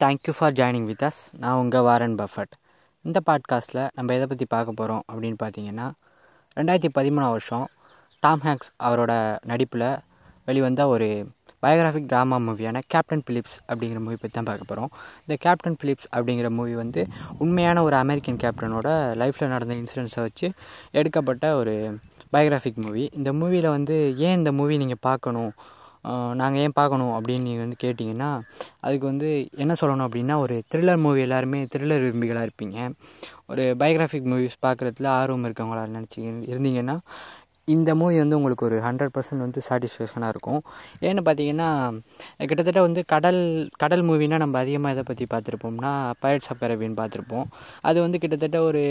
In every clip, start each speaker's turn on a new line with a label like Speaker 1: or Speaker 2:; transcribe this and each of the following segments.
Speaker 1: Thank you for joining with us நான் உங்கள் Warren Buffett. இந்த பாட்காஸ்ட்டில் நம்ம எதை பற்றி பார்க்க போகிறோம் அப்படின்னு பார்த்தீங்கன்னா ரெண்டாயிரத்தி பதிமூணாம் வருஷம் டாம் ஹேங்க்ஸ் அவரோட நடிப்பில் வெளிவந்த ஒரு பயோகிராஃபிக் ட்ராமா மூவியான கேப்டன் பிலிப்ஸ் அப்படிங்கிற மூவி பற்றி தான் பார்க்க போகிறோம் இந்த கேப்டன் பிலிப்ஸ் அப்படிங்கிற மூவி வந்து உண்மையான ஒரு அமெரிக்கன் கேப்டனோட லைஃப்பில் நடந்த இன்சிடென்ட்ஸை வச்சு எடுக்கப்பட்ட ஒரு பயோகிராஃபிக் மூவி இந்த மூவியில் வந்து ஏன் இந்த மூவி நீங்கள் பார்க்கணும் நாங்கள் ஏன் பார்க்கணும் அப்படின்னு நீங்கள் வந்து கேட்டிங்கன்னா அதுக்கு வந்து என்ன சொல்லணும் அப்படின்னா ஒரு த்ரில்லர் மூவி எல்லாருமே த்ரில்லர் விரும்பிகளாக இருப்பீங்க. ஒரு பயோகிராஃபிக் மூவிஸ் பார்க்குறதுல ஆர்வம் இருக்கவங்களா நினச்சி இருந்தீங்கன்னா இந்த மூவி வந்து உங்களுக்கு ஒரு ஹண்ட்ரட் பர்சன்ட் வந்து சாட்டிஸ்ஃபேக்ஷனாக இருக்கும். ஏன்னு பார்த்தீங்கன்னா கிட்டத்தட்ட வந்து கடல் கடல் மூவினா நம்ம அதிகமாக எதை பற்றி பார்த்துருப்போம்னா பைரட்ஸ் ஆஃப் பார்த்துருப்போம். அது வந்து கிட்டத்தட்ட ஒரு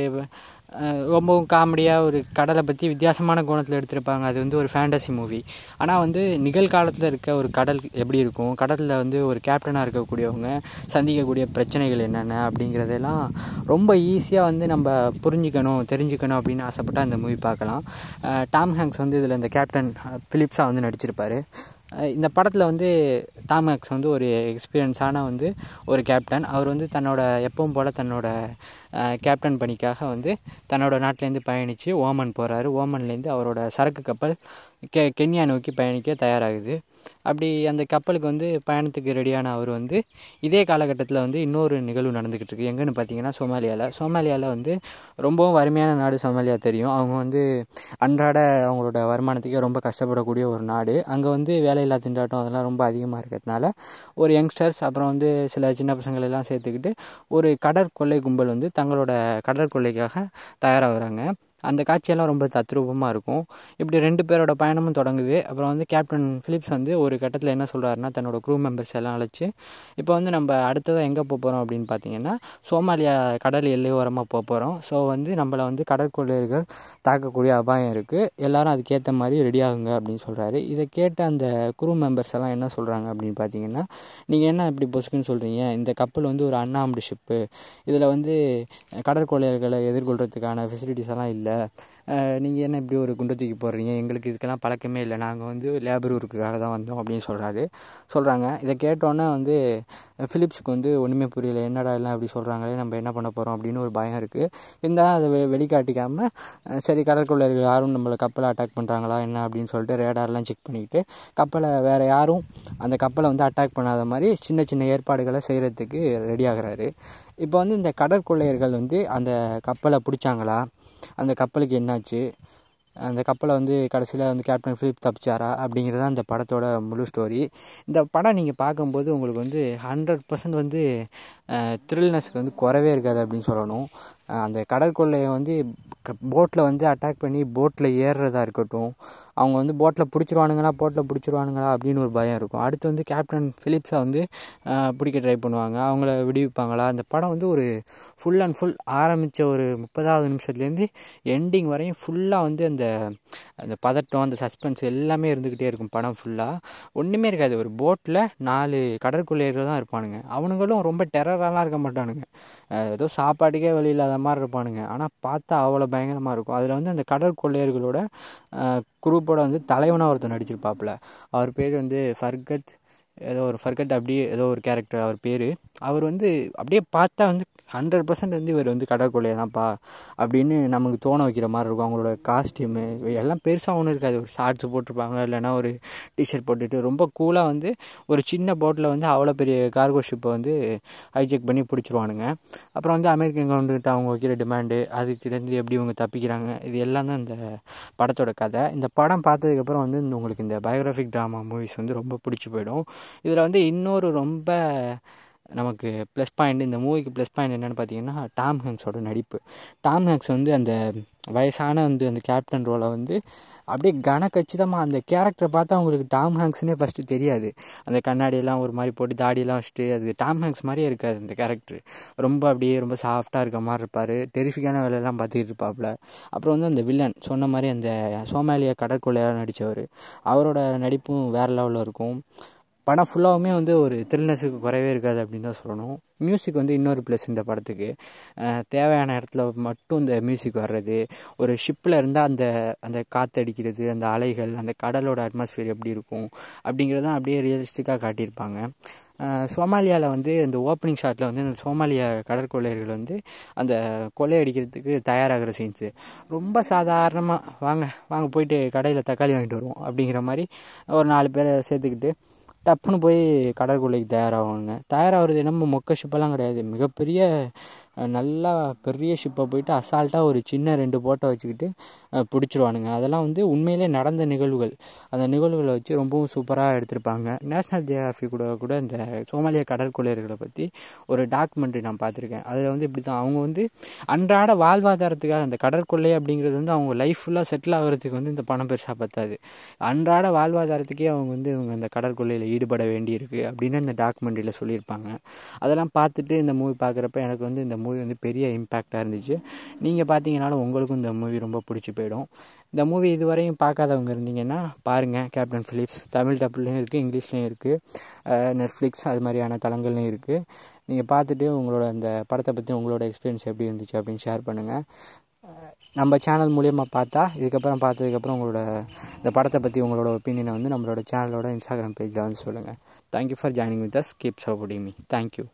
Speaker 1: ரொம்பவும் காமெடியாக ஒரு கடலை பற்றி வித்தியாசமான கோணத்தில் எடுத்திருப்பாங்க. அது வந்து ஒரு ஃபேண்டசி மூவி ஆனால் வந்து நிகழ்காலத்தில் இருக்க ஒரு கடல் எப்படி இருக்கும்? கடலில் வந்து ஒரு கேப்டனாக இருக்கக்கூடியவங்க சந்திக்கக்கூடிய பிரச்சனைகள் என்னென்ன அப்படிங்கிறதெல்லாம் ரொம்ப ஈஸியாக வந்து நம்ம புரிஞ்சுக்கணும் தெரிஞ்சுக்கணும் அப்படின்னு ஆசைப்பட்டால் அந்த மூவி பார்க்கலாம். டாம் ஹேங்ஸ் வந்து இதில் இந்த கேப்டன் பிலிப்ஸாக வந்து நடிச்சிருப்பார். இந்த படத்தில் வந்து டாம் வந்து ஒரு எக்ஸ்பீரியன்ஸான வந்து ஒரு கேப்டன் அவர் வந்து தன்னோட எப்பவும் போல் தன்னோட கேப்டன் பணிக்காக வந்து தன்னோட நாட்டிலேருந்து பயணித்து ஓமன் போகிறாரு ஓமன்லேருந்து அவரோட சரக்கு கப்பல் கெ கென்யா நோக்கி பயணிக்க தயாராகுது. அப்படி அந்த கப்பலுக்கு வந்து பயணத்துக்கு ரெடியான அவர் வந்து இதே காலகட்டத்தில் வந்து இன்னொரு நிகழ்வு நடந்துக்கிட்டு இருக்குது எங்கேன்னு பார்த்தீங்கன்னா சோமாலியாவில் சோமாலியாவில் வந்து ரொம்பவும் வறுமையான நாடு சோமாலியா தெரியும். அவங்க வந்து அன்றாட அவங்களோட வருமானத்துக்கே ரொம்ப கஷ்டப்படக்கூடிய ஒரு நாடு. அங்கே வந்து வேலையில்லா திண்டாட்டம் அதெல்லாம் ரொம்ப அதிகமாக இருக்கிறதுனால ஒரு யங்ஸ்டர்ஸ் அப்புறம் வந்து சில சின்ன பசங்கள் எல்லாம் சேர்த்துக்கிட்டு ஒரு கடற்கொள்ளை கும்பல் வந்து தங்களோட கடற்கொள்ளைக்காக தயாராகிறாங்க அந்த காட்சியெல்லாம் ரொம்ப தத்ரூபமாக இருக்கும். இப்படி ரெண்டு பேரோட பயணமும் தொடங்குது. அப்புறம் வந்து கேப்டன் ஃபிலிப்ஸ் வந்து ஒரு கட்டத்தில் என்ன சொல்கிறாருன்னா தன்னோட க்ரூ மெம்பர்ஸ் எல்லாம் அழைச்சி இப்போ வந்து நம்ம அடுத்ததாக எங்கே போக போகிறோம் அப்படின்னு பார்த்தீங்கன்னா சோமாலியா கடல் எல்லையோரமாக போக போகிறோம் ஸோ வந்து நம்மளை வந்து கடற்கொள்ளையர்கள் தாக்கக்கூடிய அபாயம் இருக்குது எல்லோரும் அதுக்கேற்ற மாதிரி ரெடி ஆகுங்க அப்படின்னு சொல்கிறாரு இதை கேட்ட அந்த குரூ மெம்பர்ஸ் எல்லாம் என்ன சொல்கிறாங்க அப்படின்னு பார்த்தீங்கன்னா நீங்கள் என்ன இப்படி பொசுக்குன்னு சொல்கிறீங்க இந்த கப்பல் வந்து ஒரு அண்ணாமடி ஷிப்பு இதில் வந்து கடற்கொள்ளையர்களை எதிர்கொள்கிறதுக்கான ஃபெசிலிட்டிஸ் எல்லாம் இல்லை. நீங்கள் என்ன இப்படி ஒரு குண்டை தூக்கி போடுறீங்க? எங்களுக்கு இதுக்கெல்லாம் பழக்கமே இல்லை. நாங்கள் வந்து லேபர் ஒர்க்குக்காக தான் வந்தோம் அப்படின்னு சொல்கிறாரு சொல்கிறாங்க இதை கேட்டோன்னே வந்து ஃபிலிப்ஸுக்கு வந்து ஒன்றுமே புரியல. என்னடா எல்லாம் அப்படி சொல்கிறாங்களே நம்ம என்ன பண்ண போகிறோம் அப்படின்னு ஒரு பயம் இருக்குது இருந்தாலும் அதை வெ வெளிக்காட்டிக்காமல் சரி கடற்கொள்ளையர்கள் யாரும் நம்மளை கப்பலை அட்டாக் பண்ணுறாங்களா என்ன அப்படின்னு சொல்லிட்டு ரேடார்லாம் செக் பண்ணிக்கிட்டு கப்பலை வேறு யாரும் அந்த கப்பலை வந்து அட்டாக் பண்ணாத மாதிரி சின்ன சின்ன ஏற்பாடுகளை செய்கிறதுக்கு ரெடி ஆகிறாரு. இப்போ வந்து இந்த கடற்கொள்ளையர்கள் வந்து அந்த கப்பலை பிடிச்சாங்களா? அந்த கப்பலுக்கு என்னாச்சு? அந்த கப்பலை வந்து கடைசியில் வந்து கேப்டன் ஃபிலிப் தப்பிச்சாரா? அப்படிங்கிறது தான் அந்த படத்தோட முழு ஸ்டோரி இந்த படம் நீங்கள் பார்க்கும்போது உங்களுக்கு வந்து ஹண்ட்ரட் பர்சன்ட் வந்து த்ரில்னஸ்க்கு வந்து குறவே இருக்காது அப்படின்னு சொல்லணும். அந்த கடற்கொள்ளையை வந்து போட்டில் வந்து அட்டாக் பண்ணி போட்டில் ஏறுறதா இருக்கட்டும். அவங்க வந்து போட்டில் பிடிச்சிருவானுங்களா போட்டில் பிடிச்சிருவானுங்களா அப்படின்னு ஒரு பயம் இருக்கும். அடுத்து வந்து கேப்டன் ஃபிலிப்ஸை வந்து பிடிக்க ட்ரை பண்ணுவாங்க. அவங்கள விடுவிப்பாங்களா? அந்த படம் வந்து ஒரு ஃபுல் அண்ட் ஃபுல் ஆரம்பித்த ஒரு முப்பதாவது நிமிஷத்துலேருந்து எண்டிங் வரையும் ஃபுல்லாக வந்து அந்த அந்த பதட்டம் அந்த சஸ்பென்ஸ் எல்லாமே இருந்துக்கிட்டே இருக்கும் படம் ஃபுல்லாக ஒன்றுமே இருக்காது. ஒரு போட்டில் நாலு கடற்கொள்ளையர்கள் தான் இருப்பானுங்க. அவனுங்களும் ரொம்ப டெரரெலாம் இருக்க மாட்டானுங்க. ஏதோ சாப்பாட்டுக்கே வழி இல்லாத மாதிரி இருப்பானுங்க. ஆனால் பார்த்தா அவ்வளோ பயங்கரமாக இருக்கும். அதில் வந்து அந்த கடற்கொள்ளையர்களோட குரூப்போட வந்து தலைவனாக ஒருத்தர் நடிச்சிருப்பாப்புல. அவர் பேர் வந்து ஃபர்கத். ஏதோ ஒரு ஃபர்கட் அப்படியே ஏதோ ஒரு கேரக்டர் அவர் பேர். அவர் வந்து அப்படியே பார்த்தா வந்து ஹண்ட்ரட் பர்சன்ட் வந்து இவர் வந்து கடற்கொள்ளையை தான்ப்பா அப்படின்னு நமக்கு தோண வைக்கிற மாதிரி இருக்கும். அவங்களோட காஸ்டியூமு எல்லாம் பெருசாக ஒன்றும் இருக்காது. ஒரு ஷார்ட்ஸ் போட்டிருப்பாங்க இல்லைனா ஒரு டிஷர்ட் போட்டுட்டு ரொம்ப கூலாக வந்து ஒரு சின்ன போட்டில் வந்து அவ்வளோ பெரிய கார்கோ ஷிப்பை வந்து ஹைஜெக் பண்ணி பிடிச்சிருவானுங்க. அப்புறம் வந்து அமெரிக்கன் கவர்மெண்ட்டு அவங்க வைக்கிற டிமாண்டு அதுக்கிட்டேருந்து எப்படி இவங்க தப்பிக்கிறாங்க இது எல்லாம் தான் இந்த படத்தோட கதை. இந்த படம் பார்த்ததுக்கப்புறம் வந்து இந்த உங்களுக்கு இந்த பயோகிராஃபிக் ட்ராமா மூவிஸ் வந்து ரொம்ப பிடிச்சி போயிடும். இதில் வந்து இன்னொரு ரொம்ப நமக்கு ப்ளஸ் பாயிண்ட் இந்த மூவிக்கு ப்ளஸ் பாயிண்ட் என்னென்னு பார்த்தீங்கன்னா டாம் ஹேங்ஸோட நடிப்பு. டாம் ஹேங்ஸ் வந்து அந்த வயசான வந்து அந்த கேப்டன் ரோலை வந்து அப்படியே கன கச்சிதமாக அந்த கேரக்டரை பார்த்தா அவங்களுக்கு டாம் ஹேங்ஸ்னே ஃபஸ்ட்டு தெரியாது. அந்த கண்ணாடியெல்லாம் ஒரு மாதிரி போட்டு தாடியெல்லாம் வச்சுட்டு அது டாம் ஹேங்ஸ் மாதிரியே இருக்காது அந்த கேரக்டர் ரொம்ப அப்படியே ரொம்ப சாஃப்டாக இருக்க மாதிரி இருப்பார். டெரிஃபிக்கான வேலையெல்லாம் பார்த்துக்கிட்டு இருப்பாப்புல. அப்புறம் வந்து அந்த வில்லன் சொன்ன மாதிரி அந்த சோமாலியா கடற்கொள்ளையாக நடித்தவர் அவரோட நடிப்பும் வேறு லெவலில் இருக்கும். படம் ஃபுல்லாகவுமே வந்து ஒரு த்ரில்னஸுக்கு குறையவே இருக்காது அப்படின்னு தான் சொல்லணும். மியூசிக் வந்து இன்னொரு ப்ளஸ் இந்த படத்துக்கு. தேவையான இடத்துல மட்டும் இந்த மியூசிக் வர்றது. ஒரு ஷிப்பில் இருந்தால் அந்த அந்த காற்று அடிக்கிறது அந்த அலைகள் அந்த கடலோட அட்மாஸ்பியர் எப்படி இருக்கும் அப்படிங்கிறதான் அப்படியே ரியலிஸ்டிக்காக காட்டியிருப்பாங்க. சோமாலியாவில் வந்து இந்த ஓப்பனிங் ஷாட்டில் வந்து இந்த சோமாலியா கடற்கொள்ளையர்கள் வந்து அந்த கொள்ளையடிக்கிறதுக்கு தயாராகிற சீன்ஸு ரொம்ப சாதாரணமாக வாங்க வாங்க போயிட்டு கடையில் தக்காளி வாங்கிட்டு வருவோம் அப்படிங்கிற மாதிரி ஒரு நாலு பேரை சேர்த்துக்கிட்டு டப்புன்னு போய் கடற்கொள்ளைக்கு தயாராகுவாங்க. தயாராகிறது என்னமோ மொக்க ஷிப்பெல்லாம் கிடையாது. மிகப்பெரிய நல்லா பெரிய ஷிப்பை போயிட்டு அசால்ட்டாக ஒரு சின்ன ரெண்டு போட்டை வச்சுக்கிட்டு பிடிச்சிருவானுங்க. அதெல்லாம் வந்து உண்மையிலே நடந்த நிகழ்வுகள். அந்த நிகழ்வுகளை வச்சு ரொம்பவும் சூப்பராக எடுத்திருப்பாங்க. நேஷ்னல் ஜியோகிராஃபி கூட கூட இந்த சோமாலிய கடற்கொள்ளையர்களை பற்றி ஒரு டாக்குமெண்ட்ரி நான் பார்த்துருக்கேன். அதில் வந்து இப்படி தான் அவங்க வந்து அன்றாட வாழ்வாதாரத்துக்காக அந்த கடற்கொள்ளை அப்படிங்கிறது வந்து அவங்க லைஃப் ஃபுல்லாக செட்டில் ஆகிறதுக்கு வந்து இந்த பணம் பெருசாக பத்தாது. அன்றாட வாழ்வாதாரத்துக்கே அவங்க வந்து இவங்க இந்த கடற்கொள்ளையில் ஈடுபட வேண்டியிருக்கு அப்படின்னு இந்த டாக்குமெண்ட்ரியில் சொல்லியிருப்பாங்க. அதெல்லாம் பார்த்துட்டு இந்த மூவி பார்க்குறப்ப எனக்கு வந்து இந்த மூவி வந்து பெரிய இம்பேக்டாக இருந்துச்சு. நீங்கள் பார்த்தீங்கனாலும் உங்களுக்கும் இந்த மூவி ரொம்ப பிடிச்சி போயிடும். இந்த மூவி இதுவரையும் பார்க்காதவங்க இருந்தீங்கன்னா பாருங்கள் கேப்டன் ஃபிலிப்ஸ் தமிழ் டப்புலையும் இருக்குது இங்கிலீஷ்லேயும் இருக்குது நெட்ஃப்ளிக்ஸ் அது மாதிரியான தளங்கள்லையும் இருக்குது நீங்கள் பார்த்துட்டு உங்களோட அந்த படத்தை பற்றி உங்களோட எக்ஸ்பீரியன்ஸ் எப்படி இருந்துச்சு அப்படின்னு ஷேர் பண்ணுங்கள் நம்ம சேனல் மூலியமாக பார்த்தா இதுக்கப்புறம் பார்த்ததுக்கப்புறம் உங்களோட இந்த படத்தை பற்றி உங்களோட ஒப்பீனியனை வந்து நம்மளோட சேனலோட இன்ஸ்டாகிராம் பேஜில் வந்து சொல்லுங்கள் thank you for joining with us keep supporting me thank you